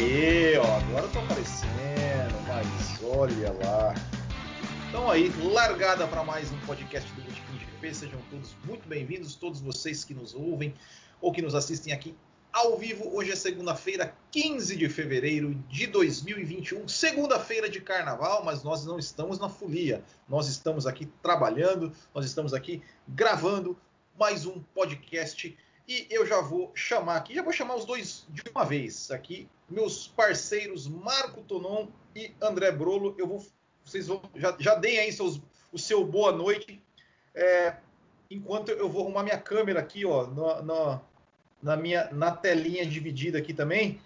Aê, ó, agora eu tô aparecendo, mas olha lá. Então aí, largada para mais um podcast do Botequim GP. Sejam todos muito bem-vindos, todos vocês que nos ouvem ou que nos assistem aqui ao vivo. Hoje é segunda-feira, 15 de fevereiro de 2021, segunda-feira de carnaval, mas nós não estamos na folia. Nós estamos aqui trabalhando, nós estamos aqui gravando mais um podcast e eu já vou chamar aqui, já vou chamar os dois de uma vez aqui, meus parceiros Marco Tonon e André Brolo. Eu vou, vocês vão, já, já deem aí seus, o seu boa noite. É, enquanto eu vou arrumar minha câmera aqui, ó, no, no, na minha na telinha dividida aqui também,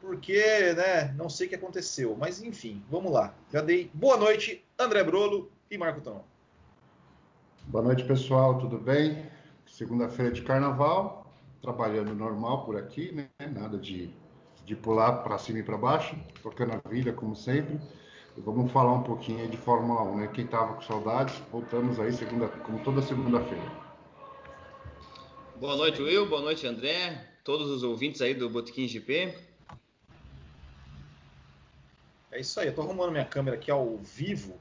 porque, né, não sei o que aconteceu, mas enfim, vamos lá. Já dei boa noite, André Brolo e Marco Tonon. Boa noite, pessoal, tudo bem? Segunda-feira de carnaval, trabalhando normal por aqui, né? Nada de, de pular para cima e para baixo, tocando a vida como sempre. E vamos falar um pouquinho de Fórmula 1, né? Quem tava com saudades, voltamos aí segunda, como toda segunda-feira. Boa noite, Will. Boa noite, André. Todos os ouvintes aí do Botequim GP. É isso aí. Eu tô arrumando minha câmera aqui ao vivo,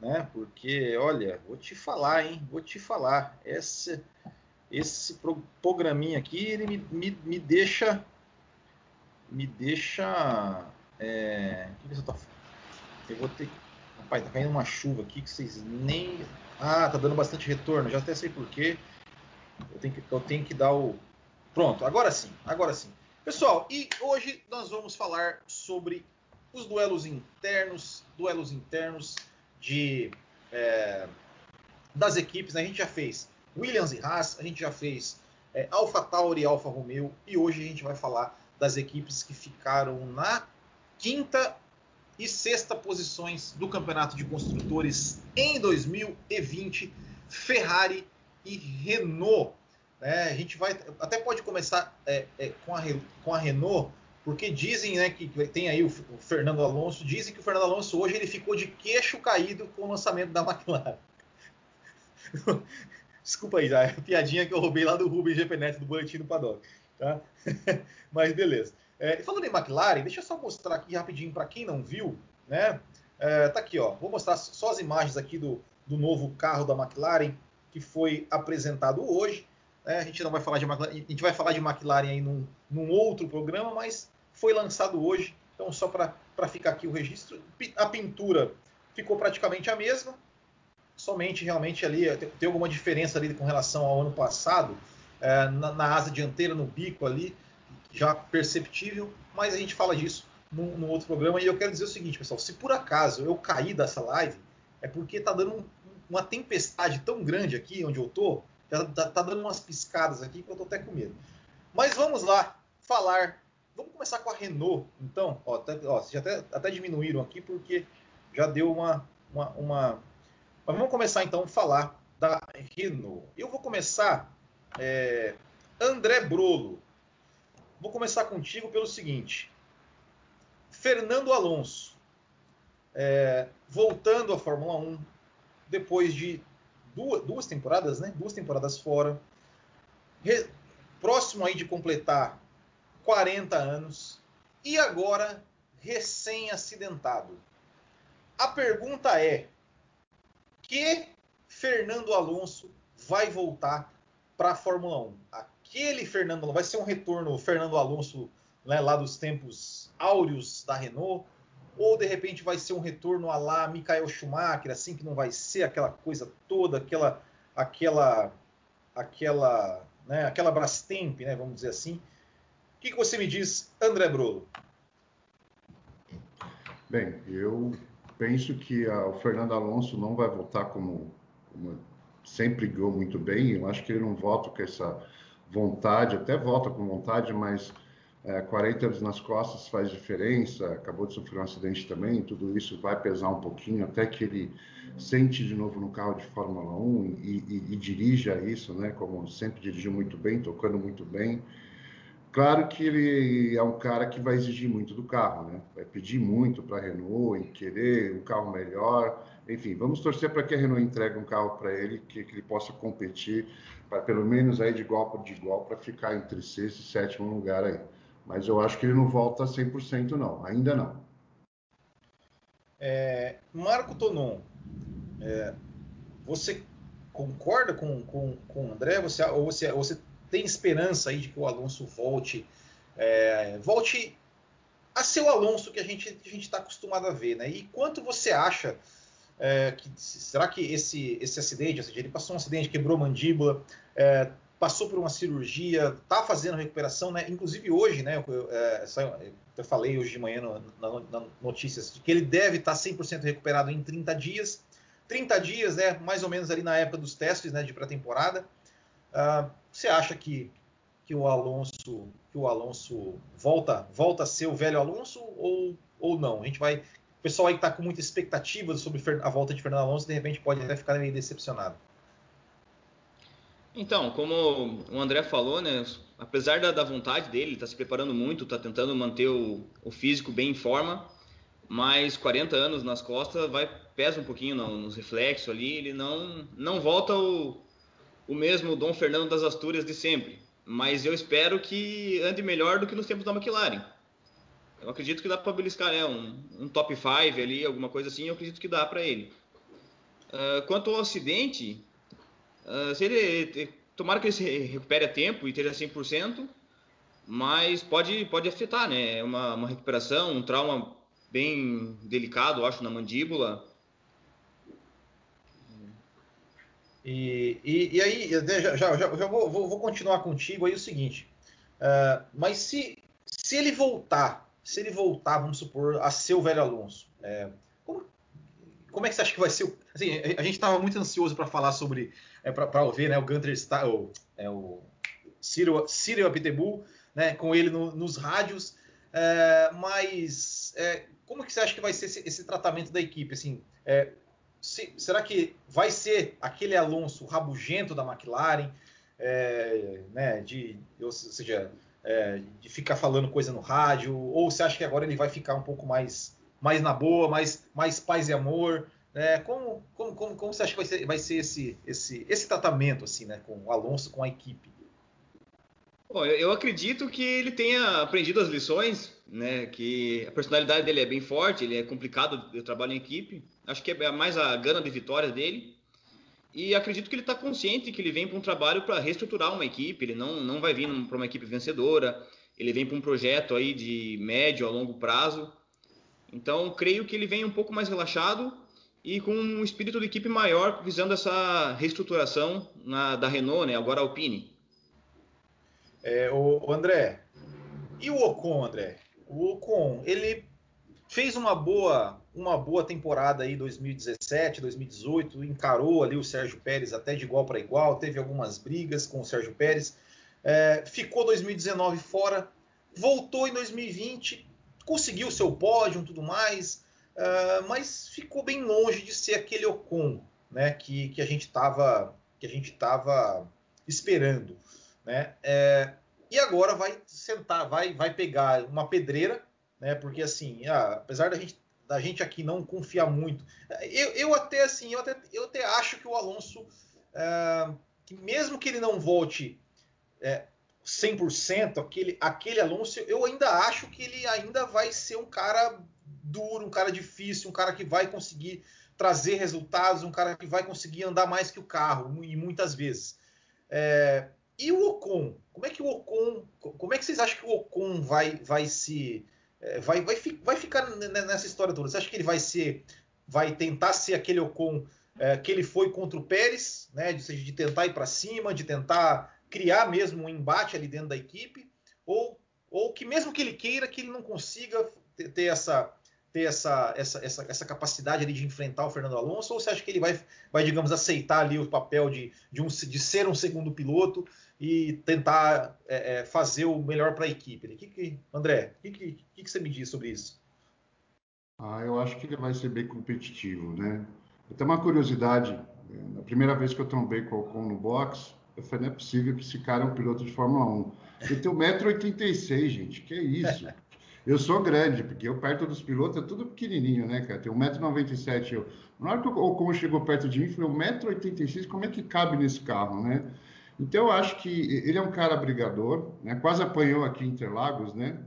né? Porque, olha, vou te falar, hein? Vou te falar. Essa esse pro, programinha aqui ele me, me, me deixa me deixa é, eu vou ter rapaz tá caindo uma chuva aqui que vocês nem ah tá dando bastante retorno já até sei porquê eu tenho que eu tenho que dar o pronto agora sim agora sim pessoal e hoje nós vamos falar sobre os duelos internos duelos internos de é, das equipes né? a gente já fez Williams e Haas, a gente já fez é, Alpha Tauri e Alfa Romeo, e hoje a gente vai falar das equipes que ficaram na quinta e sexta posições do Campeonato de Construtores em 2020, Ferrari e Renault. É, a gente vai até pode começar é, é, com, a, com a Renault, porque dizem né, que tem aí o, o, Fernando Alonso, dizem que o Fernando Alonso hoje ele ficou de queixo caído com o lançamento da McLaren. Desculpa aí, é a piadinha que eu roubei lá do Rubens GPNet do Boletim do Paddock. Tá? Mas beleza. É, falando em McLaren, deixa eu só mostrar aqui rapidinho para quem não viu. Né? É, tá aqui, ó. Vou mostrar só as imagens aqui do, do novo carro da McLaren que foi apresentado hoje. É, a gente não vai falar de McLaren, a gente vai falar de McLaren aí num, num outro programa, mas foi lançado hoje. Então, só para ficar aqui o registro, a pintura ficou praticamente a mesma somente realmente ali tem, tem alguma diferença ali com relação ao ano passado é, na, na, asa dianteira, no bico ali, já perceptível, mas a gente fala disso no, outro programa. E eu quero dizer o seguinte, pessoal: se por acaso eu cair dessa live, é porque tá dando um, uma tempestade tão grande aqui onde eu tô, já tá, tá, dando umas piscadas aqui que eu tô até com medo. Mas vamos lá falar. Vamos começar com a Renault, então. Ó, até, ó, já até, até diminuíram aqui porque já deu uma, uma, uma mas vamos começar então a falar da Renault. Eu vou começar, é, André Brolo. Vou começar contigo pelo seguinte: Fernando Alonso, é, voltando à Fórmula 1, depois de duas, duas temporadas, né? Duas temporadas fora, re, próximo aí de completar 40 anos e agora recém-acidentado. A pergunta é: que Fernando Alonso vai voltar para a Fórmula 1. Aquele Fernando Alonso vai ser um retorno Fernando Alonso né, lá dos tempos áureos da Renault, ou de repente vai ser um retorno a lá Michael Schumacher, assim que não vai ser aquela coisa toda, aquela aquela aquela né, aquela Brastemp, né, vamos dizer assim. O que, que você me diz, André Brolo? Bem, eu penso que a, o Fernando Alonso não vai voltar como, como sempre ganhou muito bem. Eu acho que ele não volta com essa vontade, até volta com vontade, mas é, 40 anos nas costas faz diferença. Acabou de sofrer um acidente também, tudo isso vai pesar um pouquinho até que ele sente de novo no carro de Fórmula 1 e, e, e dirija isso, né? Como sempre dirigiu muito bem, tocando muito bem. Claro que ele é um cara que vai exigir muito do carro, né? Vai pedir muito para a Renault, em querer um carro melhor. Enfim, vamos torcer para que a Renault entregue um carro para ele que, que, ele possa competir, para pelo menos aí de igual para de igual, para ficar entre sexto e sétimo lugar aí. Mas eu acho que ele não volta 100% não, ainda não. É, Marco Tonon, é, você concorda com, com, com o André? Você, ou você, você tem esperança aí de que o Alonso volte, é, volte a ser o Alonso que a gente a está acostumado a ver, né? E quanto você acha é, que, será que esse, esse acidente, ou seja, ele passou um acidente, quebrou mandíbula, é, passou por uma cirurgia, está fazendo recuperação, né? Inclusive hoje, né? Eu, é, eu falei hoje de manhã na, na notícias que ele deve estar tá 100% recuperado em 30 dias. 30 dias, né? Mais ou menos ali na época dos testes, né? De pré-temporada. Uh, você acha que, que o Alonso que o Alonso volta volta a ser o velho Alonso ou, ou não? A gente vai o pessoal aí está com muita expectativa sobre a volta de Fernando Alonso, de repente pode até ficar meio decepcionado. Então, como o André falou, né, apesar da, da vontade dele, está se preparando muito, está tentando manter o, o, físico bem em forma, mas 40 anos nas costas vai pesa um pouquinho no, nos reflexos ali, ele não não volta o, o mesmo Dom Fernando das Astúrias de sempre, mas eu espero que ande melhor do que nos tempos da McLaren. Eu acredito que dá para beliscar né, um, um top 5 ali, alguma coisa assim, eu acredito que dá para ele. Uh, quanto ao acidente, Uh, se ele, tomara que ele se recupere a tempo e esteja 100%, mas pode, pode afetar, né? Uma, uma recuperação, um trauma bem delicado, acho, na mandíbula. E, e, e aí, já, já, já vou, vou, continuar contigo aí o seguinte. Uh, mas se, se ele voltar, se ele voltar, vamos supor, a ser o velho Alonso, é, como, como é que você acha que vai ser? O, assim, a gente estava muito ansioso para falar sobre é, para ouvir né, o Gunter está o, é, o Cyril Abiteboul, né, com ele no, nos rádios. É, mas é, como que você acha que vai ser esse, esse tratamento da equipe? Assim, é, se, será que vai ser aquele Alonso rabugento da McLaren, é, né, de, ou seja, é, de ficar falando coisa no rádio? Ou você acha que agora ele vai ficar um pouco mais, mais na boa, mais, mais paz e amor? É, como, como, como, como, você acha que vai ser, vai ser esse, esse, esse tratamento assim, né, com o Alonso, com a equipe? Bom, eu acredito que ele tenha aprendido as lições, né? Que a personalidade dele é bem forte, ele é complicado de trabalho em equipe. Acho que é mais a gana de vitórias dele. E acredito que ele está consciente que ele vem para um trabalho para reestruturar uma equipe. Ele não, não vai vir para uma equipe vencedora. Ele vem para um projeto aí de médio a longo prazo. Então, creio que ele vem um pouco mais relaxado e com um espírito de equipe maior visando essa reestruturação na, da Renault, né, agora Alpine. É, o, o, André, e o Ocon, André? O Ocon, ele fez uma boa, uma boa temporada aí 2017, 2018, encarou ali o Sérgio Pérez até de igual para igual, teve algumas brigas com o Sérgio Pérez, é, ficou 2019 fora, voltou em 2020, conseguiu seu pódio e tudo mais, uh, mas ficou bem longe de ser aquele Ocon né, que, que a gente estava que a gente estava esperando, né? É, e agora vai sentar, vai, vai pegar uma pedreira, né? Porque assim, ah, apesar da gente, da gente aqui não confiar muito, eu, eu até assim, eu até, eu até acho que o Alonso, é, que mesmo que ele não volte é, 100%, aquele, aquele Alonso, eu ainda acho que ele ainda vai ser um cara duro, um cara difícil, um cara que vai conseguir trazer resultados, um cara que vai conseguir andar mais que o carro, e muitas vezes. É, e o Ocon? Como é que o Ocon. Como é que vocês acham que o Ocon vai, vai se. É, vai, vai, vai ficar nessa história toda? Você acha que ele vai ser. Vai tentar ser aquele Ocon é, que ele foi contra o Pérez, né? De, de tentar ir para cima, de tentar criar mesmo um embate ali dentro da equipe, ou, ou que mesmo que ele queira, que ele não consiga ter, ter essa, ter essa, essa, essa, essa capacidade ali de enfrentar o Fernando Alonso, ou você acha que ele vai, vai digamos, aceitar ali o papel de, de, um, de ser um segundo piloto e tentar é, é, fazer o melhor para a equipe? Que que, André, o que, que, que, você me diz sobre isso? Ah, eu acho que ele vai ser bem competitivo, né? Eu tenho uma curiosidade. Né? Na primeira vez que eu trombei com o Ocon no box, eu falei, não é possível que esse cara é um piloto de Fórmula 1. Ele tem 1,86m, gente. Que isso? Eu sou grande, porque eu perto dos pilotos é tudo pequenininho, né, cara? Tem 1,97m. Eu... Na hora que o Ocon chegou perto de mim, eu falei, 1,86m, como é que cabe nesse carro, né? Então eu acho que ele é um cara brigador, né? Quase apanhou aqui em Interlagos, né?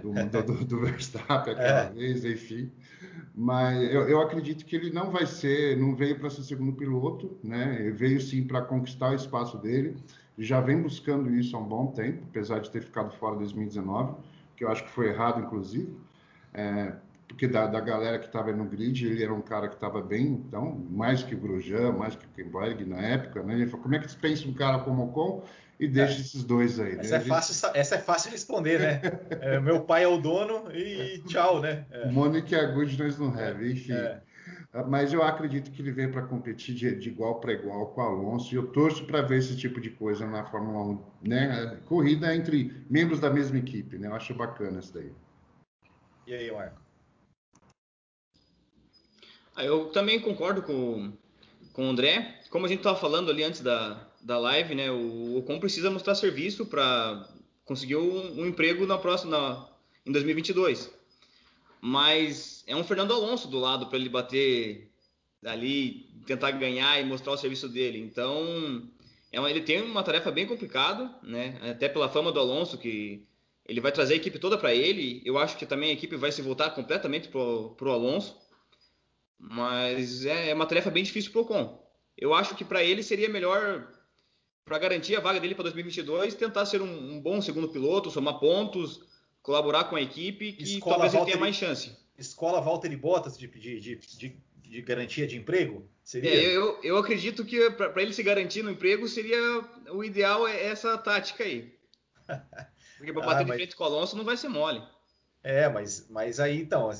Do, do, do Verstappen aquela é. vez, enfim. Mas eu, eu, acredito que ele não vai ser, não veio para ser segundo piloto, né? Ele veio sim para conquistar o espaço dele. Já vem buscando isso há um bom tempo, apesar de ter ficado fora em 2019, que eu acho que foi errado, inclusive. É, porque da, da galera que estava no grid, ele era um cara que estava bem, então, mais que o Grosjean, mais que o Kemberg na época, né? Ele falou, como é que se pensa um cara como o Ocon e deixa é. esses dois aí? Essa, né? é fácil, essa é fácil responder, né? é, meu pai é o dono e tchau, né? É. Money é good, nós não have, enfim. É. Mas eu acredito que ele vem para competir de, de igual para igual com o Alonso e eu torço para ver esse tipo de coisa na Fórmula 1, né? Corrida entre membros da mesma equipe, né? Eu acho bacana isso daí. E aí, Marco? Ah, eu também concordo com, com o André. Como a gente estava falando ali antes da, da live, né, o Ocon precisa mostrar serviço para conseguir um, um, emprego na próxima, na, em 2022. Mas é um Fernando Alonso do lado para ele bater ali, tentar ganhar e mostrar o serviço dele. Então, é uma, ele tem uma tarefa bem complicada, né? Até pela fama do Alonso que ele vai trazer a equipe toda para ele. Eu acho que também a equipe vai se voltar completamente para o Alonso. Mas é, é uma tarefa bem difícil para o Ocon. Eu acho que para ele seria melhor, para garantir a vaga dele para 2022, tentar ser um, um, bom segundo piloto, somar pontos, colaborar com a equipe, que Escola talvez ele tenha mais chance. Escola Valtteri Bottas de, de, de, de, de garantia de emprego? Seria? É, eu, eu acredito que para ele se garantir no emprego seria o ideal é essa tática aí. Porque para ah, bater mas... de frente com o Alonso não vai ser mole. É, mas, mas aí então,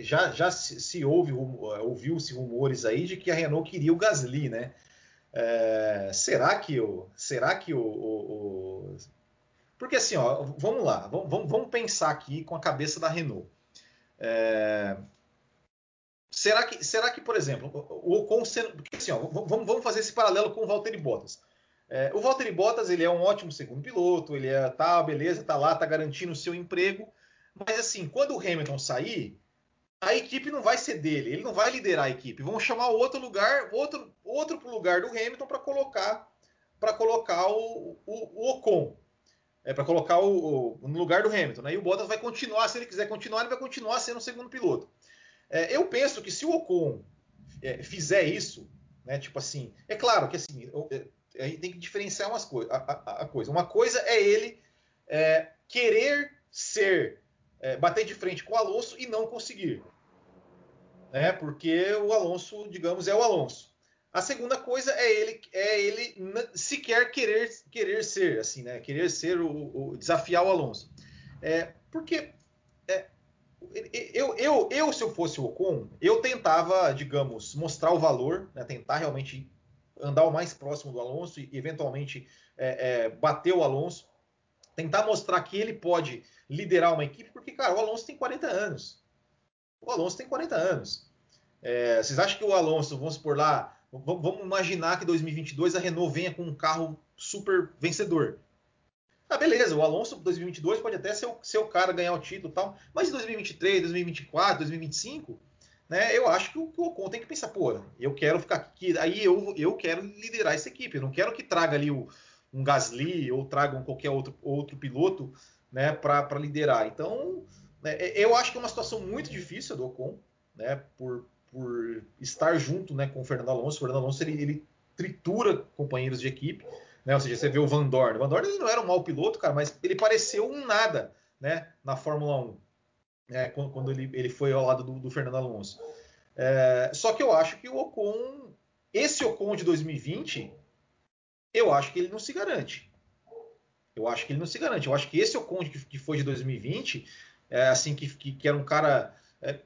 já, já se ouve, ouviu-se rumores aí de que a Renault queria o Gasly, né? É, será que o. Será que o, o, o, Porque assim, ó, vamos lá, vamos, vamos pensar aqui com a cabeça da Renault. É, será, que, será que, por exemplo, o Ocon. Porque assim, ó, vamos, vamos fazer esse paralelo com o Valtteri Bottas. É, o Valtteri Bottas ele é um ótimo segundo piloto, ele é tá, beleza, tá lá, tá garantindo o seu emprego. Mas assim, quando o Hamilton sair, a equipe não vai ser dele, ele não vai liderar a equipe. Vão chamar outro lugar, outro outro lugar do Hamilton para colocar para colocar o, o, o Ocon. É para colocar o, o, no lugar do Hamilton. Né? E o Bottas vai continuar, se ele quiser continuar, ele vai continuar sendo o segundo piloto. É, eu penso que se o Ocon é, fizer isso, né, tipo assim, é claro que assim, é, a gente tem que diferenciar umas coisas. A, a, a, coisa. Uma coisa é ele é, querer ser é, bater de frente com o Alonso e não conseguir. Né? Porque o Alonso, digamos, é o Alonso. A segunda coisa é ele, é ele sequer querer, querer ser, assim, né? Querer ser o, o desafiar o Alonso. É, porque é, eu, eu, eu, se eu fosse o Ocon, eu tentava, digamos, mostrar o valor, né? tentar realmente andar o mais próximo do Alonso e eventualmente é, é, bater o Alonso tentar mostrar que ele pode liderar uma equipe, porque, cara, o Alonso tem 40 anos. O Alonso tem 40 anos. É, vocês acham que o Alonso, vamos supor lá, vamos imaginar que 2022 a Renault venha com um carro super vencedor. Ah, beleza, o Alonso 2022 pode até ser o, ser o cara ganhar o título e tal, mas em 2023, 2024, 2025, né, eu acho que o, que o Ocon tem que pensar, pô, eu quero ficar aqui, aí eu, eu quero liderar essa equipe, eu não quero que traga ali o, um Gasly ou tragam qualquer outro, outro piloto né, para liderar. Então, né, eu acho que é uma situação muito difícil do Ocon, né, por, por estar junto né, com o Fernando Alonso. O Fernando Alonso ele, ele tritura companheiros de equipe. Né, ou seja, você vê o Van Dorn. O Van Dorn ele não era um mau piloto, cara, mas ele pareceu um nada né, na Fórmula 1. Né, quando, quando ele, ele foi ao lado do, do Fernando Alonso. É, só que eu acho que o Ocon, esse Ocon de 2020, eu acho que ele não se garante. Eu acho que ele não se garante. Eu acho que esse Ocon que, que foi de 2020, é, assim, que, que, que, era um cara. É,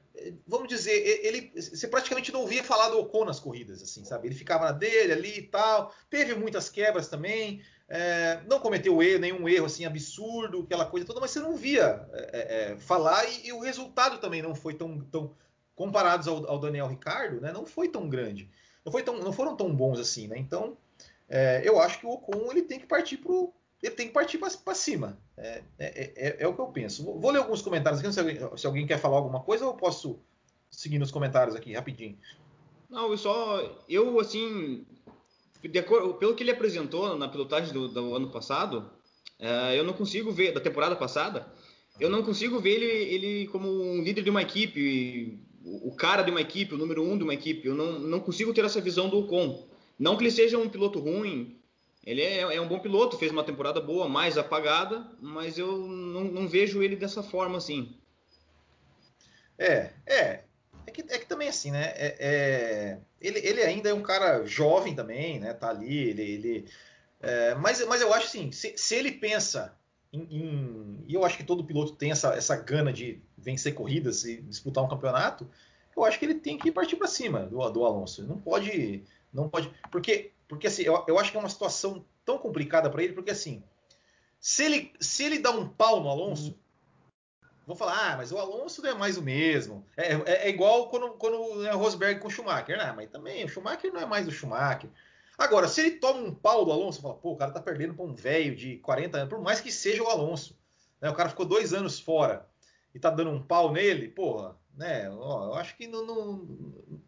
vamos dizer, ele. Você praticamente não ouvia falar do Ocon nas corridas, assim, sabe? Ele ficava na dele ali e tal. Teve muitas quebras também. É, não cometeu erro, nenhum erro assim absurdo, aquela coisa toda, mas você não via é, é, é, falar e, e, o resultado também não foi tão, tão comparados ao, ao, Daniel Ricardo, né? Não foi tão grande, não foi tão, não foram tão bons assim, né? Então é, eu acho que o Ocon ele tem que partir pro, ele tem que partir para cima. É, é, é, é, o que eu penso. Vou, vou ler alguns comentários aqui, se alguém, se alguém, quer falar alguma coisa, eu posso seguir nos comentários aqui rapidinho. Não, eu só. Eu, assim. pelo que ele apresentou na pilotagem do, do ano passado, uh, eu não consigo ver, da temporada passada, eu não consigo ver ele, ele como um líder de uma equipe, o cara de uma equipe, o número um de uma equipe. Eu não, não consigo ter essa visão do Ocon. Não que ele seja um piloto ruim, ele é, é, um bom piloto, fez uma temporada boa, mais apagada, mas eu não, não vejo ele dessa forma assim. É, é. É que, é que também assim, né? É, é, ele, ele ainda é um cara jovem também, né? Tá ali, ele. ele é, mas, mas eu acho assim, se, se ele pensa em, em, E eu acho que todo piloto tem essa, essa gana de vencer corridas e disputar um campeonato, eu acho que ele tem que partir para cima do, do Alonso. Não pode. Não pode. Porque, porque assim, eu, eu acho que é uma situação tão complicada para ele, porque assim. Se ele, se ele dá um pau no Alonso, vão falar, ah, mas o Alonso não é mais o mesmo. É, é, é igual quando, quando é o Rosberg com o Schumacher. Ah, mas também o Schumacher não é mais o Schumacher. Agora, se ele toma um pau do Alonso, fala, pô, o cara tá perdendo pra um velho de 40 anos, por mais que seja o Alonso. Né? O cara ficou dois anos fora e tá dando um pau nele, porra, né? Ó, eu acho que não, não,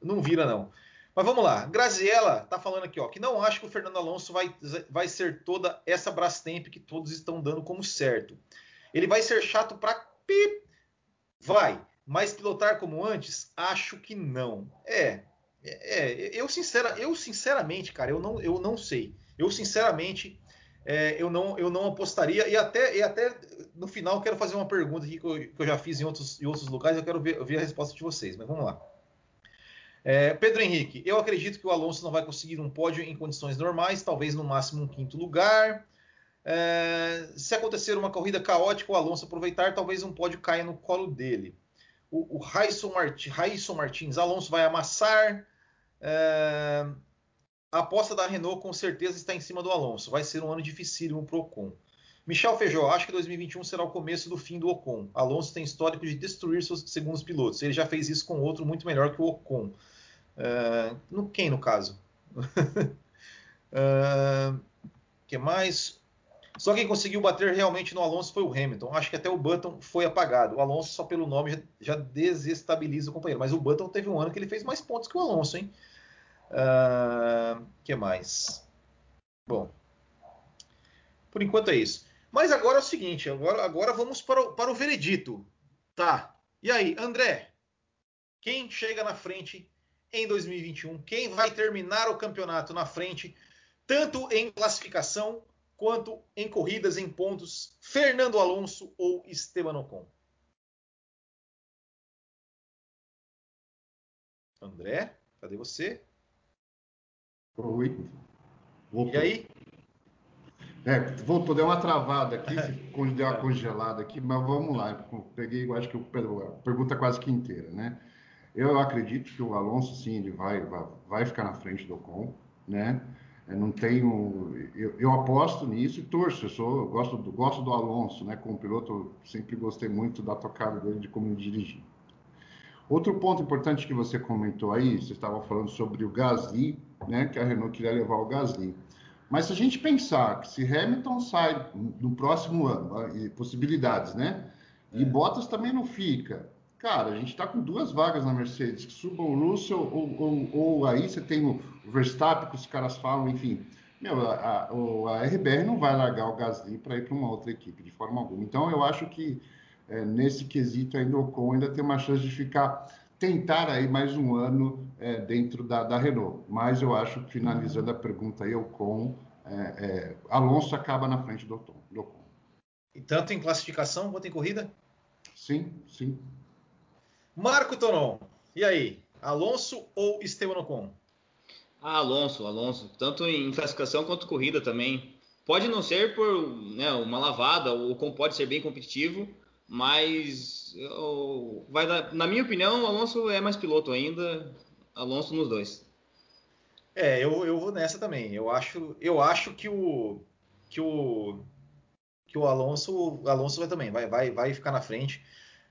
não vira, não. Mas vamos lá. Graziella tá falando aqui, ó, que não acho que o Fernando Alonso vai, vai ser toda essa Brastemp que todos estão dando como certo. Ele vai ser chato pra Pip. Vai. Mas pilotar como antes? Acho que não. É. É, eu, sincera, eu sinceramente, cara, eu não, eu não sei. Eu sinceramente, é, eu, não, eu não apostaria. E até, e até no final quero fazer uma pergunta aqui que eu, que eu já fiz em outros, em outros lugares. Eu quero ver, ver a resposta de vocês. Mas vamos lá. É, Pedro Henrique, eu acredito que o Alonso não vai conseguir um pódio em condições normais, talvez no máximo um quinto lugar. É, se acontecer uma corrida caótica, o Alonso aproveitar, talvez um pódio caia no colo dele. O, o Martins, Alonso vai amassar. É, a aposta da Renault com certeza está em cima do Alonso. Vai ser um ano dificílimo para o Ocon. Michel Feijó, acho que 2021 será o começo do fim do Ocon. Alonso tem histórico de destruir seus segundos pilotos. Ele já fez isso com outro muito melhor que o Ocon. Uh, no, quem, no caso? uh, que mais? Só quem conseguiu bater realmente no Alonso foi o Hamilton. Acho que até o Button foi apagado. O Alonso, só pelo nome, já, já desestabiliza o companheiro. Mas o Button teve um ano que ele fez mais pontos que o Alonso, hein? Uh, que mais? Bom, por enquanto é isso. Mas agora é o seguinte, agora, agora vamos para o, para o veredito. Tá. E aí, André? Quem chega na frente em 2021? Quem vai terminar o campeonato na frente, tanto em classificação quanto em corridas em pontos, Fernando Alonso ou Esteban Ocon? André, cadê você? Oi. Voltou. E aí? É, voltou, deu uma travada aqui, deu uma congelada aqui, mas vamos lá. Eu peguei, eu acho que a pergunta quase que inteira, né? Eu acredito que o Alonso, sim, ele vai, vai, vai ficar na frente do Ocon, né? Eu não tenho, eu, eu, aposto nisso e torço. Eu sou, eu gosto do, gosto do Alonso, né? Como piloto, sempre gostei muito da tocada dele de como ele dirigir. Outro ponto importante que você comentou aí, você estava falando sobre o Gasly, né? Que a Renault queria levar o Gasly. Mas se a gente pensar que se Hamilton sai no próximo ano, e possibilidades, né? E é. Bottas também não fica. Cara, a gente está com duas vagas na Mercedes, que subam o Russell ou, ou, ou aí você tem o Verstappen, que os caras falam, enfim. Meu, a, a, a RBR não vai largar o Gasly para ir para uma outra equipe, de forma alguma. Então, eu acho que é, nesse quesito ainda o Ocon ainda tem uma chance de ficar, tentar aí mais um ano é, dentro da, da, Renault. Mas eu acho, finalizando a pergunta aí, o Ocon, é, é, Alonso acaba na frente. Do Ocon. E tanto em classificação quanto em corrida? Sim, sim. Marco Tonon, e aí? Alonso ou Esteban Ocon? Ah, Alonso, Alonso. Tanto em classificação quanto corrida também. Pode não ser por né, uma lavada, o Ocon pode ser bem competitivo, mas vai dar, na minha opinião, o Alonso é mais piloto ainda. Alonso nos dois. É, eu, eu vou nessa também. Eu acho, eu acho que o que o que o Alonso, o Alonso vai também, vai, vai, vai ficar na frente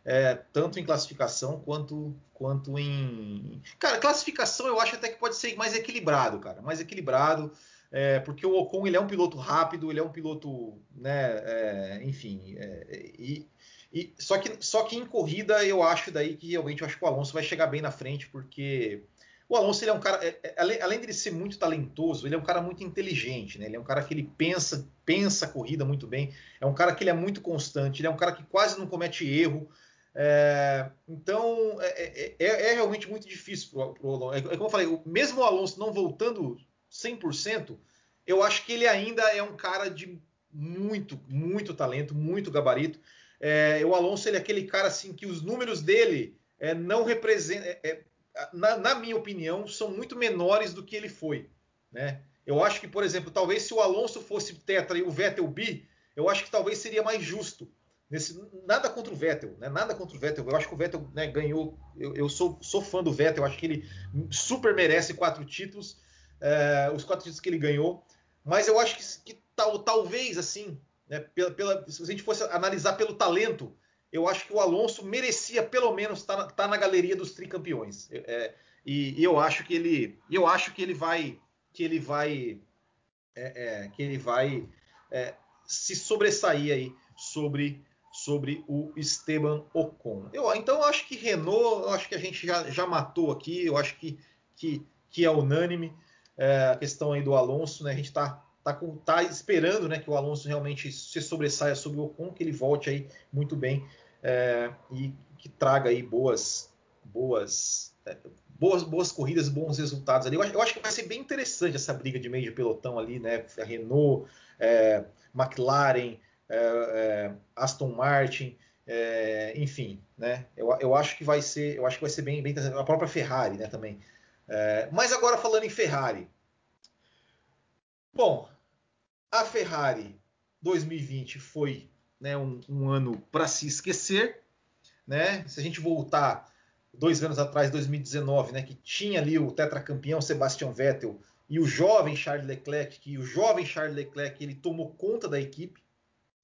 é, tanto em classificação quanto, quanto em. Cara, classificação eu acho até que pode ser mais equilibrado, cara. Mais equilibrado, é, porque o Ocon ele é um piloto rápido, ele é um piloto, né, é, enfim. É, e, e, só, que, só que em corrida eu acho daí que realmente eu acho que o Alonso vai chegar bem na frente, porque o Alonso ele é um cara, é, é, além, de ser muito talentoso, ele é um cara muito inteligente, né? Ele é um cara que ele pensa, pensa a corrida muito bem. É um cara que ele é muito constante. Ele é um cara que quase não comete erro. É, então é, é, é, é realmente muito difícil pro, pro Alonso. É, como eu falei, mesmo o Alonso não voltando 100%, eu acho que ele ainda é um cara de muito, muito talento, muito gabarito. o Alonso ele é aquele cara assim que os números dele não representam na, na, minha opinião, são muito menores do que ele foi. Né? Eu acho que, por exemplo, talvez se o Alonso fosse tetra e o Vettel bi, eu acho que talvez seria mais justo. Nesse, nada contra o Vettel, né? Nada contra o Vettel. Eu acho que o Vettel né, ganhou. Eu, eu, sou, sou fã do Vettel, eu acho que ele super merece quatro títulos, é, os quatro títulos que ele ganhou. Mas eu acho que, que tal, talvez, assim, né, pela, pela, se a gente fosse analisar pelo talento, eu acho que o Alonso merecia pelo menos estar tá, tá na galeria dos tricampeões. É, e, e, eu acho que ele, eu acho que ele vai, que ele vai, é, é, que ele vai é, se sobressair aí sobre sobre o Esteban Ocon. Eu, então eu acho que Renault, eu acho que a gente já, já matou aqui, eu acho que, que, que é unânime é, a questão aí do Alonso, né? A gente está tá, tá esperando né, que o Alonso realmente se sobressaia sobre o Ocon, que ele volte aí muito bem é, e que traga aí boas, boas, é, boas, boas corridas, bons resultados ali. Eu acho, eu acho, que vai ser bem interessante essa briga de meio de pelotão ali, né? Renault, é, McLaren, é, é, Aston Martin, é, enfim, né? Eu, eu, acho que vai ser, eu acho que vai ser bem, bem a própria Ferrari, né? Também. mas agora falando em Ferrari, bom, a Ferrari 2020 foi né, um, um ano para se esquecer. Né? Se a gente voltar dois anos atrás, 2019, né, que tinha ali o tetracampeão Sebastian Vettel e o jovem Charles Leclerc, que o jovem Charles Leclerc ele tomou conta da equipe.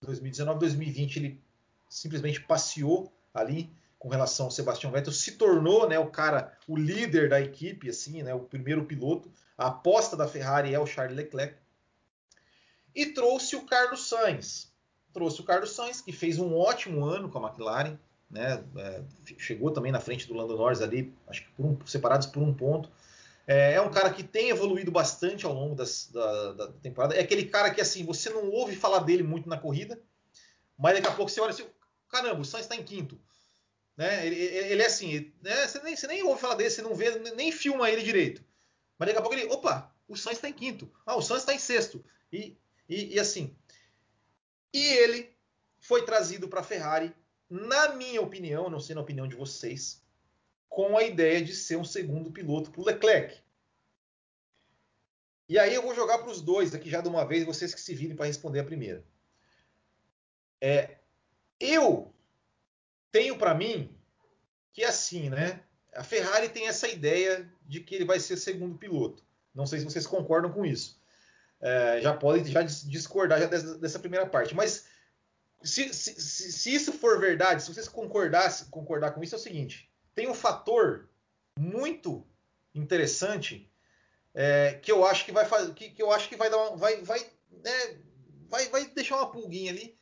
2019, 2020 ele simplesmente passeou ali com relação ao Sebastian Vettel, se tornou, né, o cara, o líder da equipe, assim, né, o primeiro piloto. A aposta da Ferrari é o Charles Leclerc. E trouxe o Carlos Sainz, trouxe o Carlos Sainz, que fez um ótimo ano com a McLaren, né? É, chegou também na frente do Lando Norris ali, acho que por um, separados por um ponto. É, é, um cara que tem evoluído bastante ao longo das, da, da, temporada. É aquele cara que assim você não ouve falar dele muito na corrida, mas daqui a pouco você olha assim, caramba, o Sainz está em quinto. Né? Ele, ele é assim, né? você, nem, você nem ouve falar dele, você não vê, nem filma ele direito. Mas daqui a pouco ele, opa, o Sainz está em quinto. Ah, o Sainz está em sexto. E, e, e assim, e ele foi trazido para a Ferrari, na minha opinião, não sei na opinião de vocês, com a ideia de ser um segundo piloto para o Leclerc. E aí eu vou jogar para os dois aqui já de uma vez, vocês que se virem para responder a primeira. É, eu tenho para mim que é assim, né? A Ferrari tem essa ideia de que ele vai ser segundo piloto. Não sei se vocês concordam com isso é, já podem já discordar já dessa, dessa primeira parte. Mas se, se, se, isso for verdade, se vocês concordassem concordar com isso, é o seguinte: tem um fator muito interessante é, que eu acho que vai fazer, que, que, eu acho que vai dar uma, vai, vai, né, vai, vai deixar uma pulguinha ali,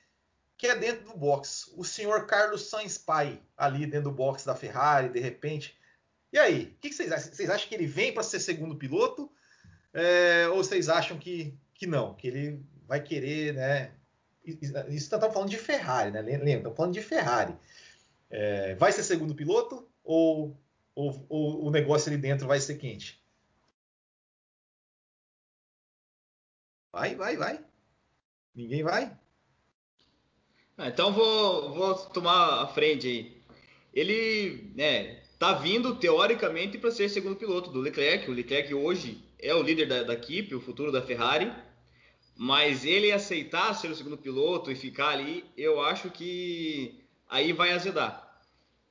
que é dentro do box. O senhor Carlos Sainz Pai ali dentro do box da Ferrari, de repente. E aí, o que, que vocês acham? Vocês acham que ele vem para ser segundo piloto? É, ou vocês acham que, que não, que ele vai querer, né? Isso estamos falando de Ferrari, né? Lembra, estamos falando de Ferrari. É, vai ser segundo piloto ou, ou, ou, o negócio ali dentro vai ser quente? Vai, vai, vai. Ninguém vai? Ah, então vou, vou tomar a frente aí. Ele, né, tá vindo teoricamente para ser segundo piloto do Leclerc. O Leclerc hoje é o líder da, da equipe, o futuro da Ferrari. Mas ele aceitar ser o segundo piloto e ficar ali, eu acho que aí vai azedar.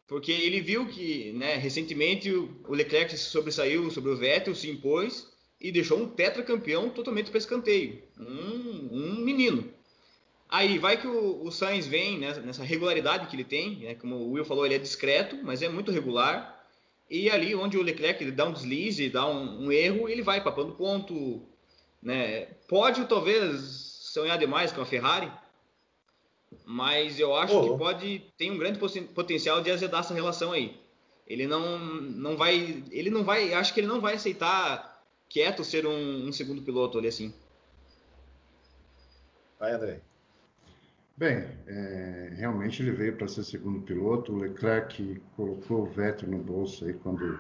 Porque ele viu que, né, recentemente o Leclerc se sobressaiu sobre o Vettel, se impôs e deixou um tetracampeão totalmente para escanteio. Um, um menino. Aí vai que o, o Sainz vem né, nessa regularidade que ele tem, né, como o Will falou, ele é discreto, mas é muito regular. E ali onde o Leclerc ele dá um deslize, dá um, um erro, ele vai papando ponto. Né? Pode talvez sonhar demais com a Ferrari, mas eu acho oh. que pode tem um grande potencial de azedar essa relação aí. ele não, não vai, ele não vai, acho que ele não vai aceitar quieto ser um, um segundo piloto ali assim. Vai, André. Bem, é, realmente ele veio para ser segundo piloto. O Leclerc colocou o Vettel no bolso aí quando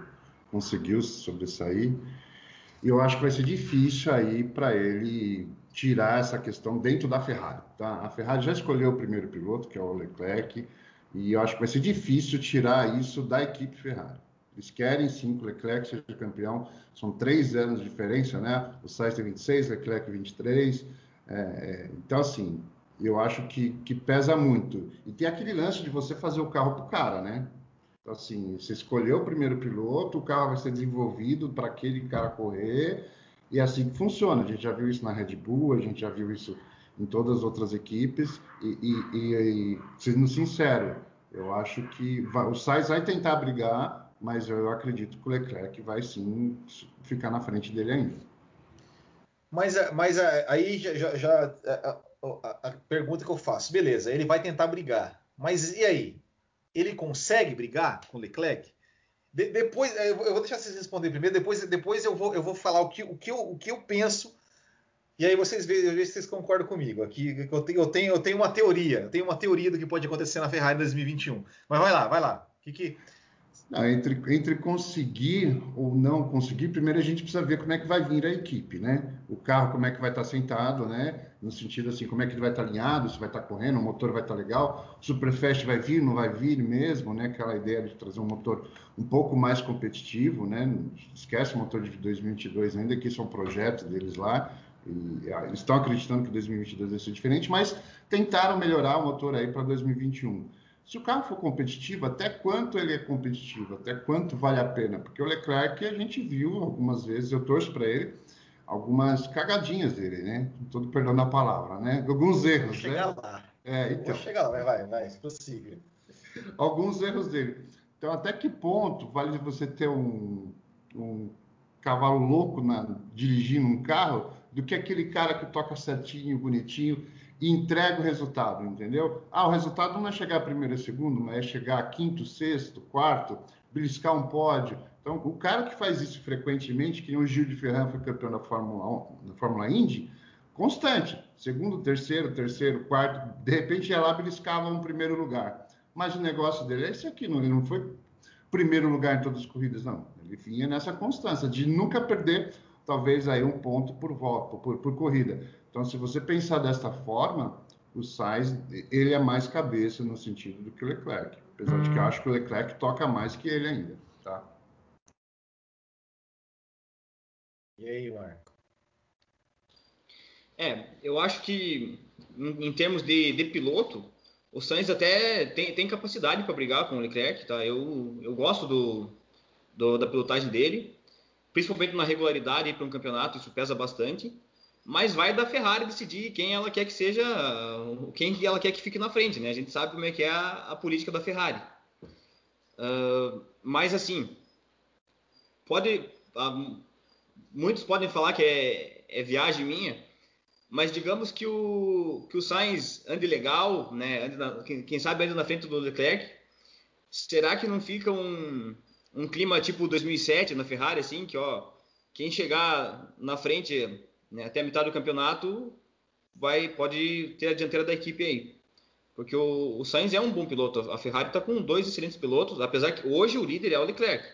conseguiu sobressair. E eu acho que vai ser difícil aí para ele tirar essa questão dentro da Ferrari. Tá? A Ferrari já escolheu o primeiro piloto, que é o Leclerc, e eu acho que vai ser difícil tirar isso da equipe Ferrari. Eles querem sim que o Leclerc seja campeão. São três anos de diferença, né? O Sainz tem 26, Leclerc 23. É, é, então, assim, eu acho que, que pesa muito. E tem aquele lance de você fazer o carro para o cara, né? Então, assim, você escolheu o primeiro piloto, o carro vai ser desenvolvido para aquele cara correr, e é assim que funciona. A gente já viu isso na Red Bull, a gente já viu isso em todas as outras equipes, e, e, e, e sendo sincero, eu acho que vai, o Sainz vai tentar brigar, mas eu acredito que o Leclerc vai sim ficar na frente dele ainda. Mas, mas aí já, já a, a, a, pergunta que eu faço, beleza, ele vai tentar brigar, mas e aí? Ele consegue brigar com o Leclerc? De, depois, eu vou deixar vocês responder primeiro, depois, depois eu, vou, eu vou falar o que, o, que eu, o que eu penso e aí vocês veem, se vocês concordam comigo. Aqui eu tenho, eu tenho, eu tenho uma teoria, eu tenho uma teoria do que pode acontecer na Ferrari em 2021. Mas vai lá, vai lá. Que, que... Não, entre, entre conseguir ou não conseguir, primeiro a gente precisa ver como é que vai vir a equipe, né? O carro, como é que vai estar sentado, né? No sentido assim, como é que ele vai estar alinhado, se vai estar correndo, o motor vai estar legal, Superfast vai vir, não vai vir mesmo, né? Aquela ideia de trazer um motor um pouco mais competitivo, né? Esquece o motor de 2022 ainda, que são projetos deles lá, e, ah, eles estão acreditando que 2022 vai ser diferente, mas tentaram melhorar o motor aí para 2021. Se o carro for competitivo, até quanto ele é competitivo? Até quanto vale a pena? Porque o Leclerc a gente viu algumas vezes, eu torço para ele, algumas cagadinhas dele, né? Todo perdão da palavra, né? Alguns erros, Vou chegar né? lá. É, então. Vou chegar lá, vai, vai, vai, prossiga. Alguns erros dele. Então, até que ponto vale você ter um, um cavalo louco na, dirigindo um carro do que aquele cara que toca certinho, bonitinho e entrega o resultado, entendeu? Ah, o resultado não é chegar primeiro e segundo, mas é chegar quinto, sexto, quarto, beliscar um pódio. Então, o cara que faz isso frequentemente, que o Gil de Ferran foi campeão da Fórmula 1, da Fórmula Indy, constante, segundo, terceiro, terceiro, quarto, de repente ia lá beliscava um primeiro lugar. Mas o negócio dele é esse aqui, não, ele não foi primeiro lugar em todas as corridas, não. Ele vinha nessa constância de nunca perder talvez aí um ponto por volta, por, por corrida. Então, se você pensar desta forma, o Sainz ele é mais cabeça no sentido do que o Leclerc, apesar hum. de que eu hum. acho que o Leclerc toca mais que ele ainda, tá? E aí, Marco? É, eu acho que em, em termos de, de, piloto, o Sainz até tem, tem capacidade para brigar com o Leclerc, tá? Eu, eu gosto do, do da pilotagem dele principalmente na regularidade para um campeonato, isso pesa bastante. Mas vai da Ferrari decidir quem ela quer que seja, quem ela quer que fique na frente, né? A gente sabe como é que é a, a política da Ferrari. Uh, mas assim, pode, uh, muitos podem falar que é, é, viagem minha, mas digamos que o que o Sainz ande legal, né? Ande na, quem, quem sabe ande na frente do Leclerc. Será que não fica um, um clima tipo 2007 na Ferrari, assim, que ó, quem chegar na frente né, até a metade do campeonato vai pode ter a dianteira da equipe aí. Porque o, o Sainz é um bom piloto. A Ferrari está com dois excelentes pilotos, apesar que hoje o líder é o Leclerc.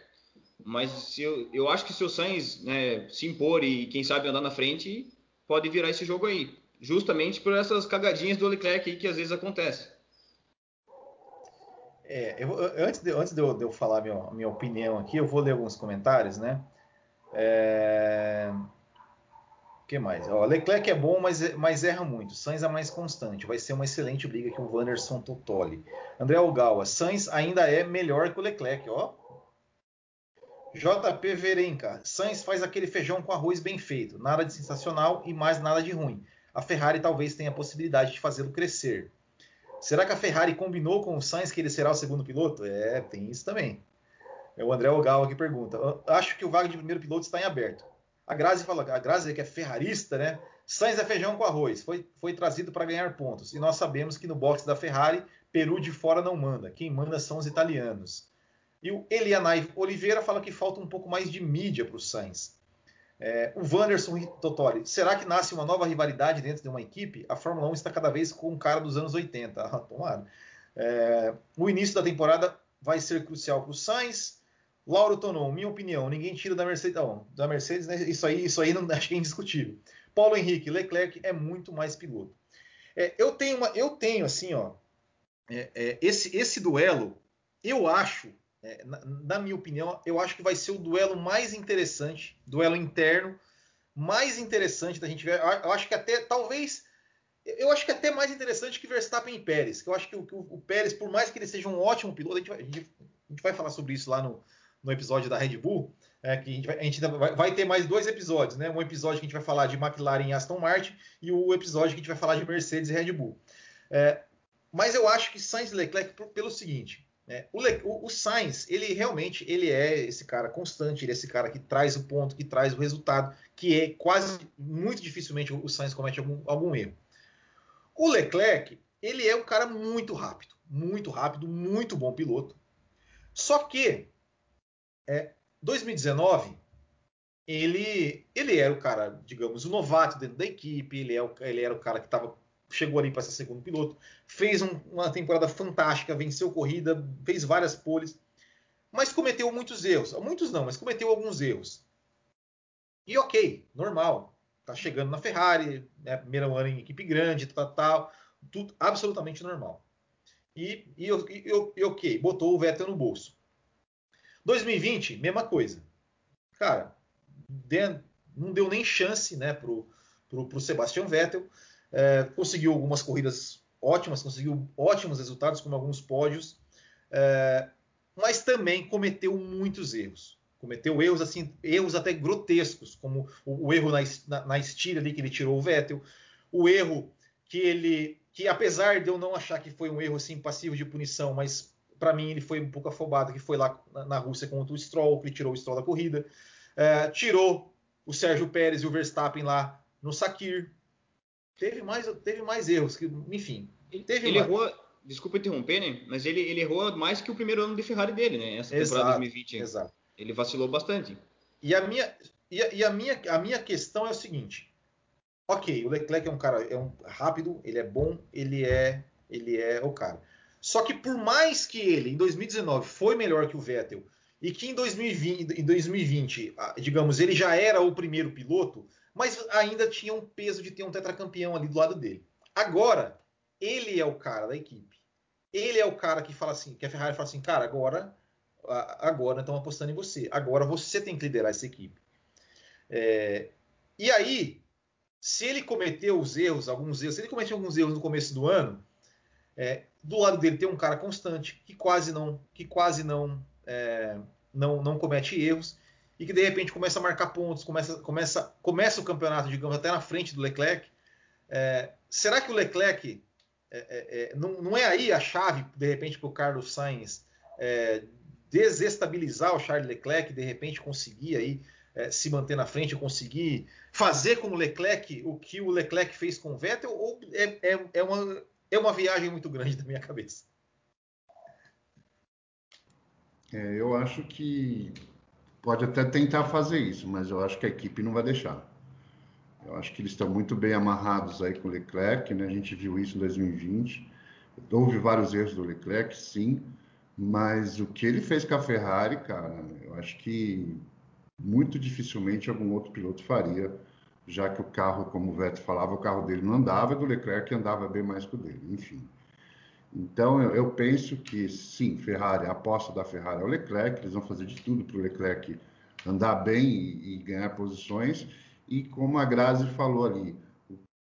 Mas se eu, eu acho que se o Sainz né, se impor e quem sabe andar na frente, pode virar esse jogo aí. Justamente por essas cagadinhas do Leclerc aí que às vezes acontece. É, eu, antes de, antes de eu, de eu falar minha, minha opinião aqui, eu vou ler alguns comentários, né? É... O que mais? Ó, Leclerc é bom, mas, mas erra muito. Sainz é mais constante. Vai ser uma excelente briga que o Wanderson Totoli. André Algawa, Sainz ainda é melhor que o Leclerc, ó. JP Verenca, Sainz faz aquele feijão com arroz bem feito. Nada de sensacional e mais nada de ruim. A Ferrari talvez tenha a possibilidade de fazê-lo crescer. Será que a Ferrari combinou com o Sainz que ele será o segundo piloto? É, tem isso também. É o André Ogal que pergunta. Acho que o vaga de primeiro piloto está em aberto. A Grazi fala, a Grazi que é ferrarista, né? Sainz é feijão com arroz. Foi, foi trazido para ganhar pontos. E nós sabemos que no box da Ferrari, Peru de fora não manda. Quem manda são os italianos. E o Elianai Oliveira fala que falta um pouco mais de mídia para o Sainz. É, o Wanderson Totori, será que nasce uma nova rivalidade dentro de uma equipe? A Fórmula 1 está cada vez com o cara dos anos 80. Ah, tomara. É, o início da temporada vai ser crucial para o Sainz. Lauro Tonon, minha opinião, ninguém tira da Mercedes. Não, da Mercedes, né? isso aí, isso aí não acho que é indiscutível. Paulo Henrique, Leclerc é muito mais piloto. É, eu tenho uma, eu tenho assim, ó, é, é esse, esse duelo, eu acho é, na, na, minha opinião, eu acho que vai ser o duelo mais interessante, duelo interno, mais interessante da gente ver. Eu acho que até, talvez, eu acho que até mais interessante que Verstappen e Pérez. Que eu acho que o, o, Pérez, por mais que ele seja um ótimo piloto, a gente vai, a gente, a gente vai falar sobre isso lá no, no episódio da Red Bull, é, que a gente, vai, a gente vai, vai, ter mais dois episódios, né? Um episódio que a gente vai falar de McLaren e Aston Martin e o episódio que a gente vai falar de Mercedes e Red Bull. É, mas eu acho que Sainz e Leclerc pelo seguinte, é, o, o, o, Sainz, ele realmente ele é esse cara constante, ele é esse cara que traz o ponto, que traz o resultado, que é quase muito dificilmente o Sainz comete algum, algum erro. O Leclerc, ele é um cara muito rápido, muito rápido, muito bom piloto. Só que é, 2019 ele ele era o cara, digamos, o novato dentro da equipe, ele, é o, ele era o cara que estava chegou ali para ser segundo piloto, fez um, uma temporada fantástica, venceu corrida, fez várias poles, mas cometeu muitos erros. Muitos não, mas cometeu alguns erros. E ok, normal. Tá chegando na Ferrari, né, primeiro ano em equipe grande, tal, tudo absolutamente normal. E, e, e, e ok, botou o Vettel no bolso. 2020, mesma coisa. Cara, não deu nem chance né, pro, pro, pro Sebastian Vettel. É, conseguiu algumas corridas ótimas, conseguiu ótimos resultados, como alguns pódios, é, mas também cometeu muitos erros. Cometeu erros assim, erros até grotescos, como o, o erro na, na, na estilha ali que ele tirou o Vettel, o erro que ele, que apesar de eu não achar que foi um erro assim passivo de punição, mas para mim ele foi um pouco afobado, que foi lá na, na Rússia contra o Stroll, que ele tirou o Stroll da corrida, é, tirou o Sérgio Pérez e o Verstappen lá no Sakir, teve mais, teve mais erros, que, enfim. Teve ele mais. errou, desculpa interromper, né? Mas ele, ele errou mais que o primeiro ano de Ferrari dele, né? Essa temporada exato, 2020. Exato. Ele vacilou bastante. E a minha, e a, e a, minha, a minha questão é o seguinte. Ok, o Leclerc é um cara é um rápido, ele é bom, ele é ele é o cara. Só que por mais que ele em 2019 foi melhor que o Vettel e que em 2020, em 2020 digamos, ele já era o primeiro piloto, mas ainda tinha um peso de ter um tetracampeão ali do lado dele. Agora, ele é o cara da equipe. Ele é o cara que fala assim, que a Ferrari fala assim, cara, agora, agora estão apostando em você. Agora você tem que liderar essa equipe. É, e aí, se ele cometeu os erros, alguns erros, se ele cometeu alguns erros no começo do ano, é, do lado dele tem um cara constante que quase não, que quase não, é, não, não comete erros e que de repente começa a marcar pontos, começa, começa, começa o campeonato, digamos, até na frente do Leclerc. É, será que o Leclerc é, é, é não, não, é aí a chave, de repente, para o Carlos Sainz é, desestabilizar o Charles Leclerc, de repente conseguir aí é, se manter na frente, conseguir fazer com o Leclerc o que o Leclerc fez com o Vettel, ou é, uma, é uma viagem muito grande da minha cabeça? eu acho que pode até tentar fazer isso, mas eu acho que a equipe não vai deixar. Eu acho que eles estão muito bem amarrados aí com o Leclerc, né? A gente viu isso em 2020. Houve vários erros do Leclerc, sim, mas o que ele fez com a Ferrari, cara, eu acho que muito dificilmente algum outro piloto faria, já que o carro, como o Vettel falava, o carro dele não andava e do Leclerc andava bem mais que o dele, enfim. Então, eu, eu, penso que, sim, Ferrari, a aposta da Ferrari é o Leclerc, eles vão fazer de tudo para o Leclerc andar bem e, e, ganhar posições. E como a Grazi falou ali,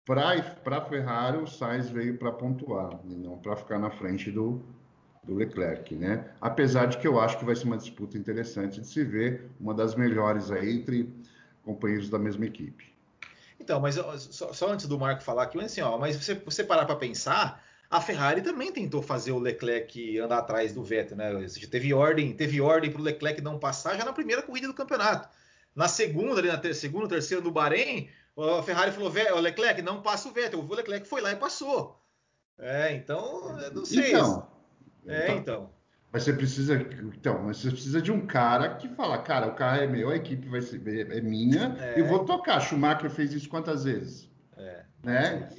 para a Ferrari, o Sainz veio para pontuar, e não para ficar na frente do, do Leclerc, né? Apesar de que eu acho que vai ser uma disputa interessante de se ver, uma das melhores aí entre companheiros da mesma equipe. Então, mas só, só antes do Marco falar aqui, assim, ó, mas você, você parar para pensar, a Ferrari também tentou fazer o Leclerc andar atrás do Vettel, né? Ou seja, teve ordem, teve ordem para o Leclerc não passar já na primeira corrida do campeonato. Na segunda, ali na ter segunda, terceira do Bahrein, a Ferrari falou: Leclerc não passa o Vettel. O Leclerc foi lá e passou. É, então, não sei. Então, é, então. Mas você precisa, então, mas você precisa de um cara que fala, cara, o carro é meu, a equipe vai ser é minha, é. e vou tocar. Schumacher fez isso quantas vezes? É. Né?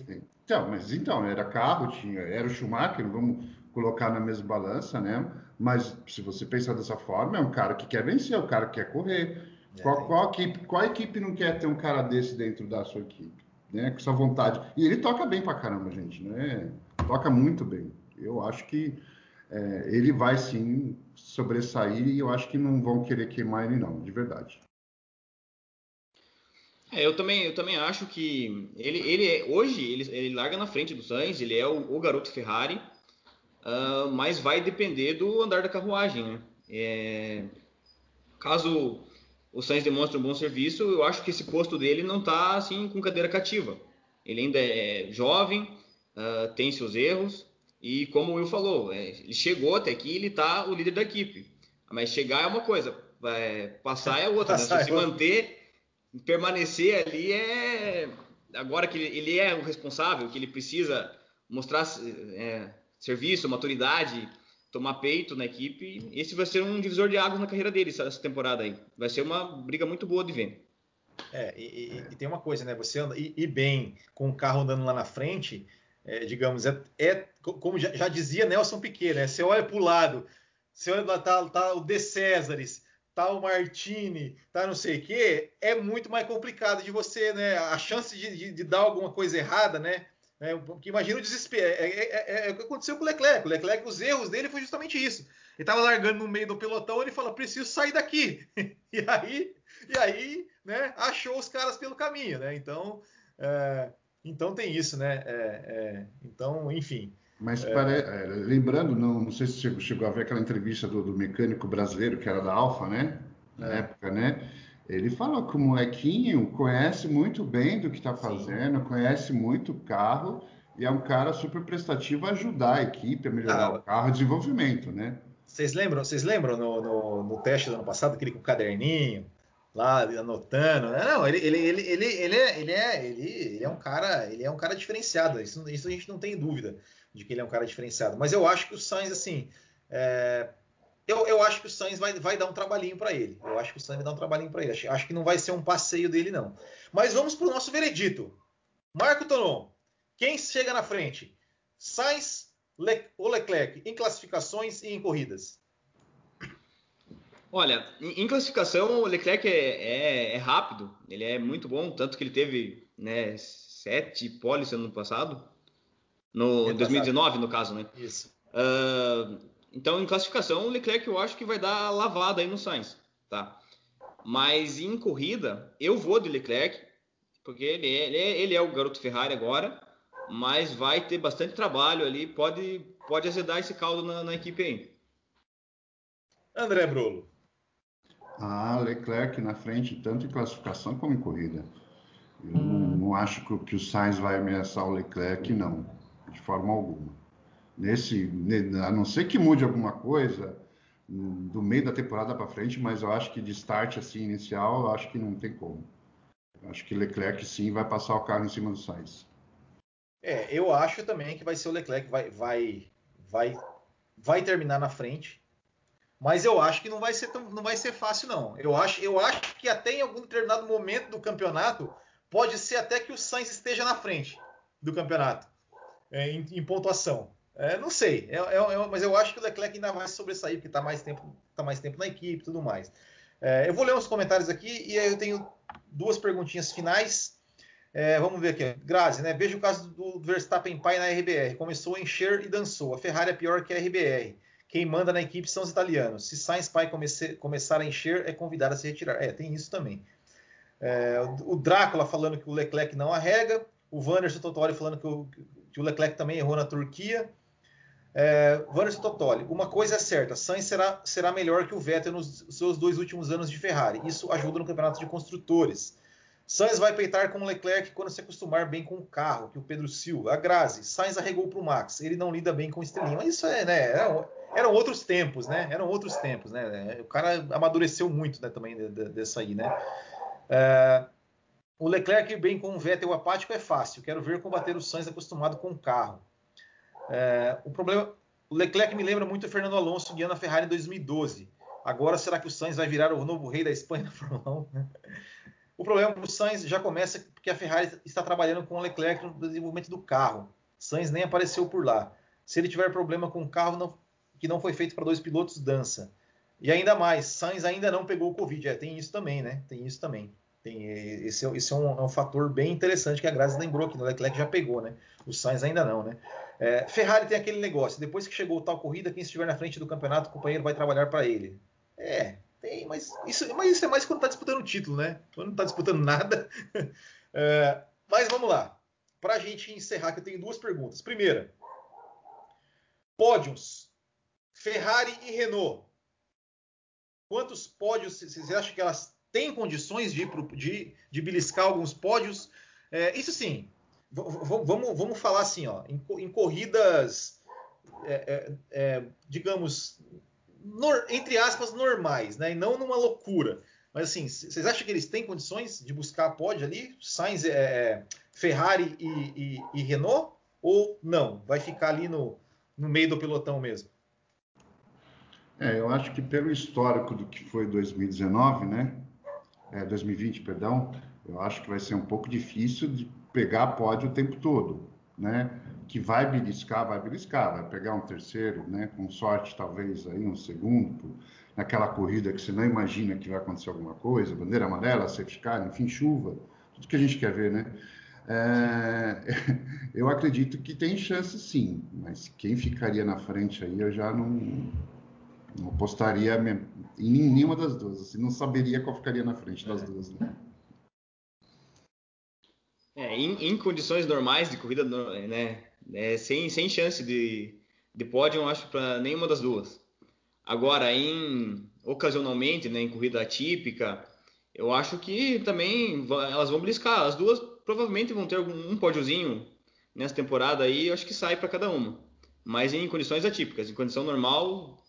Então, mas então, era carro, tinha, era o Schumacher, vamos colocar na mesma balança, né? Mas se você pensar dessa forma, é um cara que quer vencer, é um cara que quer correr. É. Qual, qual, equipe, qual equipe não quer ter um cara desse dentro da sua equipe? Né? Com essa vontade. E ele toca bem pra caramba, gente, né? Toca muito bem. Eu acho que é, ele vai sim sobressair e eu acho que não vão querer queimar ele não, de verdade. É, eu também, eu também acho que ele, ele é, hoje ele, ele larga na frente do Sainz, ele é o, o garoto Ferrari, uh, mas vai depender do andar da carruagem, né? É, caso o Sainz demonstre um bom serviço, eu acho que esse posto dele não está assim com cadeira cativa. Ele ainda é jovem, uh, tem seus erros, e como o Will falou, é, ele chegou até aqui ele está o líder da equipe. Mas chegar é uma coisa, é, passar é outra. Né? Se é manter, permanecer ali é. Agora que ele, é o responsável, que ele precisa mostrar é, serviço, maturidade, tomar peito na equipe, esse vai ser um divisor de águas na carreira dele essa temporada aí. Vai ser uma briga muito boa de ver. É, e, e, e tem uma coisa, né? Você anda, e, e, bem com o carro andando lá na frente, é, digamos, é, é, como já, já, dizia Nelson Piquet, né? Você olha para o lado, você olha lá, tá, tá o De Césares, tá o Martini, tá não sei o quê, é muito mais complicado de você, né? A chance de, de, de dar alguma coisa errada, né? É, porque imagina o desespero. É, é, é, é, o que aconteceu com o Leclerc. O Leclerc, os erros dele foi justamente isso. Ele estava largando no meio do pelotão, ele falou: preciso sair daqui. e aí, e aí, né? Achou os caras pelo caminho, né? Então, é, então tem isso, né? É, é, então, enfim. Mas pare... lembrando, não, não sei se chegou, chegou a ver aquela entrevista do, do, mecânico brasileiro que era da Alfa, né? Na época, né? Ele falou que o molequinho conhece muito bem do que está fazendo, Sim. conhece muito o carro e é um cara super prestativo a ajudar a equipe a melhorar ah, o carro, desenvolvimento, né? Vocês lembram, vocês lembram no, no, no, teste do ano passado, aquele com o caderninho, lá anotando? Não, ele, ele, ele, ele, ele, é, ele, é, ele, ele é um cara, ele é um cara diferenciado. Isso, isso a gente não tem dúvida de que ele é um cara diferenciado. Mas eu acho que o Sainz, assim, é, eu, eu acho que o Sainz vai, vai dar um trabalhinho para ele. Eu acho que o Sainz vai dar um trabalhinho para ele. Acho, acho, que não vai ser um passeio dele, não. Mas vamos para o nosso veredito. Marco Tonon, quem chega na frente? Sainz Le, ou Leclerc em classificações e em corridas? Olha, em, classificação o Leclerc é, é, é, rápido, ele é muito bom, tanto que ele teve né, sete poles no ano passado, no 2019 no caso, né? Isso. Uh, então, em classificação, o Leclerc eu acho que vai dar lavada aí no Sainz, tá? Mas em corrida, eu vou de Leclerc, porque ele é, ele é, ele é o garoto Ferrari agora, mas vai ter bastante trabalho ali, pode, pode azedar esse caldo na, na equipe aí. André Brolo. Ah, Leclerc na frente, tanto em classificação como em corrida. Eu hum. não, não, acho que, que o Sainz vai ameaçar o Leclerc, não, de forma alguma nesse, a não ser que mude alguma coisa do meio da temporada para frente, mas eu acho que de start assim inicial, eu acho que não tem como. Eu acho que Leclerc sim vai passar o carro em cima do Sainz. É, eu acho também que vai ser o Leclerc vai vai vai vai terminar na frente. Mas eu acho que não vai ser tão, não vai ser fácil não. Eu acho eu acho que até em algum determinado momento do campeonato pode ser até que o Sainz esteja na frente do campeonato é, em, em pontuação. É, não sei, é, é, é, mas eu acho que o Leclerc ainda vai sobressair, porque está mais, tempo, tá mais tempo na equipe e tudo mais. Eu vou ler uns comentários aqui e aí eu tenho duas perguntinhas finais. Vamos ver aqui. Grazi, né? Veja o caso do Verstappen pai na RBR. Começou a encher e dançou. A Ferrari é pior que a RBR. Quem manda na equipe são os italianos. Se Sainz pai comece, começar a encher, é convidado a se retirar. É, tem isso também. É, o Drácula falando que o Leclerc não arrega. O Wanderson Totori falando que o, que o Leclerc também errou na Turquia. É, Vanderson Totoli, uma coisa é certa, Sainz será, será melhor que o Vettel nos seus dois últimos anos de Ferrari. Isso ajuda no campeonato de construtores. Sainz vai peitar com o Leclerc quando se acostumar bem com o carro, que o Pedro Silva. A Grazi, Sainz arregou para o Max, ele não lida bem com o estrelinha. Mas isso é, né? Eram, eram, outros tempos, né? Eram outros tempos, né? O cara amadureceu muito né, também dessa aí, né? É, o Leclerc bem com o Vettel apático é fácil. Quero ver combater o Sainz acostumado com o carro. É, o problema, O Leclerc me lembra muito o Fernando Alonso guiando a Ferrari em 2012. Agora, será que o Sainz vai virar o novo rei da Espanha na Fórmula 1? o problema do Sainz já começa porque a Ferrari está trabalhando com o Leclerc no desenvolvimento do carro. Sainz nem apareceu por lá. Se ele tiver problema com o carro não, que não foi feito para dois pilotos, dança. E ainda mais, Sainz ainda não pegou o Covid. É, tem isso também, né? Tem isso também. Tem, esse é, esse é, um, é um fator bem interessante que a Grazi lembrou que o Leclerc já pegou, né? O Sainz ainda não, né? É, Ferrari tem aquele negócio, depois que chegou tal corrida, quem estiver na frente do campeonato, o companheiro vai trabalhar para ele. É, tem, mas isso, mas isso é mais quando está disputando o título, né? Quando não está disputando nada. É, mas vamos lá. Para a gente encerrar, que eu tenho duas perguntas. Primeira, pódios. Ferrari e Renault. Quantos pódios você acha que elas têm condições de, de, de beliscar alguns pódios? É, isso sim, vamos, vamos falar assim, ó, em, em corridas, é, é, é, digamos, nor, entre aspas, normais, né? E não numa loucura. Mas assim, vocês acham que eles têm condições de buscar pódio ali? Sainz, é, é, Ferrari e, e, e, Renault? Ou não? Vai ficar ali no, no meio do pelotão mesmo? É, eu acho que pelo histórico do que foi 2019, né? É, 2020, perdão, eu acho que vai ser um pouco difícil de pegar pódio o tempo todo, né? Que vai beliscar, vai beliscar, vai pegar um terceiro, né? Com sorte, talvez aí um segundo, naquela corrida que você não imagina que vai acontecer alguma coisa, bandeira amarela, safety car, enfim, chuva, tudo que a gente quer ver, né? É, eu acredito que tem chance sim, mas quem ficaria na frente aí eu já não, não apostaria em nenhuma das duas, assim, não saberia qual ficaria na frente das duas. Né? É, em, em, condições normais de corrida, né, é, sem, sem chance de, de pódio, acho para nenhuma das duas. Agora, em ocasionalmente, né, em corrida atípica, eu acho que também elas vão bliscar. As duas provavelmente vão ter algum, um pódiozinho nessa temporada aí, eu acho que sai para cada uma. Mas em condições atípicas, em condição normal,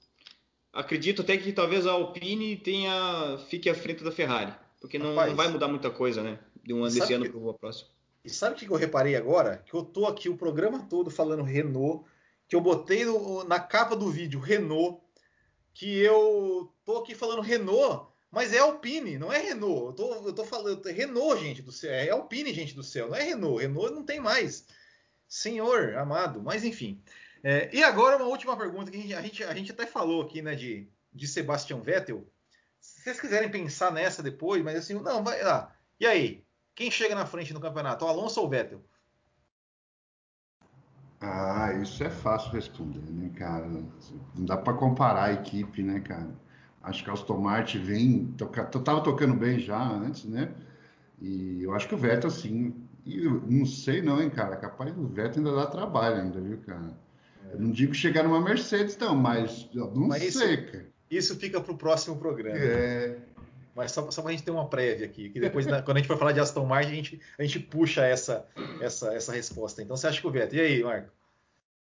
acredito até que talvez a Alpine tenha fique à frente da Ferrari, porque não, Rapaz, não vai mudar muita coisa, né, de um ano desse ano para o próximo. E sabe o que eu reparei agora? Que eu tô aqui o programa todo falando Renault, que eu botei no, na capa do vídeo Renault, que eu tô aqui falando Renault, mas é Alpine, não é Renault. Eu tô, eu tô falando Renault, gente do céu. É Alpine, gente do céu, não é Renault. Renault não tem mais. Senhor amado, mas enfim. É, e agora uma última pergunta que a gente, a gente, até falou aqui, né, de, de Sebastian Vettel. Se vocês quiserem pensar nessa depois, mas assim, não, vai lá. E aí? Quem chega na frente no campeonato, o Alonso ou o Vettel? Ah, isso é fácil responder, né, cara? Não dá para comparar a equipe, né, cara? Acho que a Aston Martin vem, toca, tava tocando bem já antes, né? E eu acho que o Vettel, assim, não sei não, hein, cara? Capaz do Vettel ainda dá trabalho ainda, viu, cara? Eu não digo chegar numa Mercedes, não, mas não mas sei, isso, cara. Isso fica para o próximo programa. É. Mas só, só para a gente ter uma prévia aqui, que depois, quando a gente for falar de Aston Martin, a gente, a gente puxa essa, essa, essa resposta. Então, você acha que o Vettel? E aí, Marco?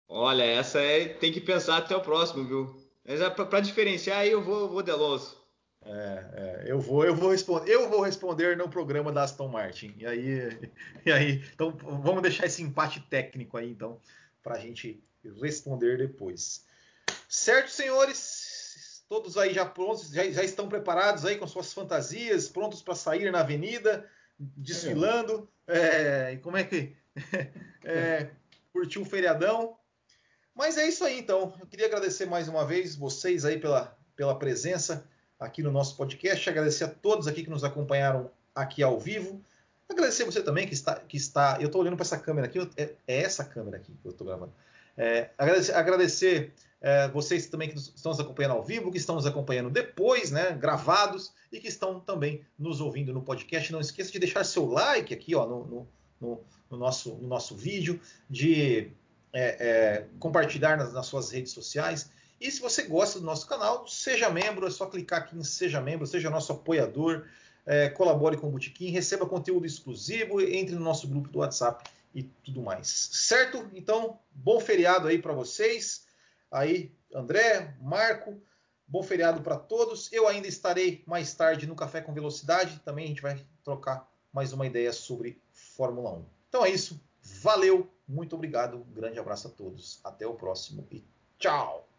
Olha, essa é, tem que pensar até o próximo, viu? Mas é para diferenciar, aí eu vou, vou de Alonso. É, é, eu vou, eu vou responder, eu vou responder no programa da Aston Martin. E aí, e aí, então vamos deixar esse empate técnico aí, então, para a gente responder depois. Certo, senhores? Todos aí já prontos, já, já estão preparados aí com suas fantasias, prontos para sair na avenida, desfilando. É, como é que. é, curtiu o feriadão. Mas é isso aí, então. Eu queria agradecer mais uma vez vocês aí pela, pela presença aqui no nosso podcast. Agradecer a todos aqui que nos acompanharam aqui ao vivo. Agradecer você também que está. Que está eu estou olhando para essa câmera aqui, é, é, essa câmera aqui que eu estou gravando. É, agradecer, agradecer é, vocês também que estão nos acompanhando ao vivo, que estão nos acompanhando depois, né, gravados, e que estão também nos ouvindo no podcast. Não esqueça de deixar seu like aqui ó, no, no, no nosso, no nosso vídeo, de é, é, compartilhar nas, nas, suas redes sociais. E se você gosta do nosso canal, seja membro, é só clicar aqui em Seja Membro, seja nosso apoiador, é, colabore com o Botequim, receba conteúdo exclusivo, entre no nosso grupo do WhatsApp e tudo mais. Certo? Então, bom feriado aí para vocês aí, André, Marco. Bom feriado para todos. Eu ainda estarei mais tarde no Café com Velocidade. Também a gente vai trocar mais uma ideia sobre Fórmula 1. Então é isso. Valeu, muito obrigado. Um grande abraço a todos. Até o próximo e Tchau!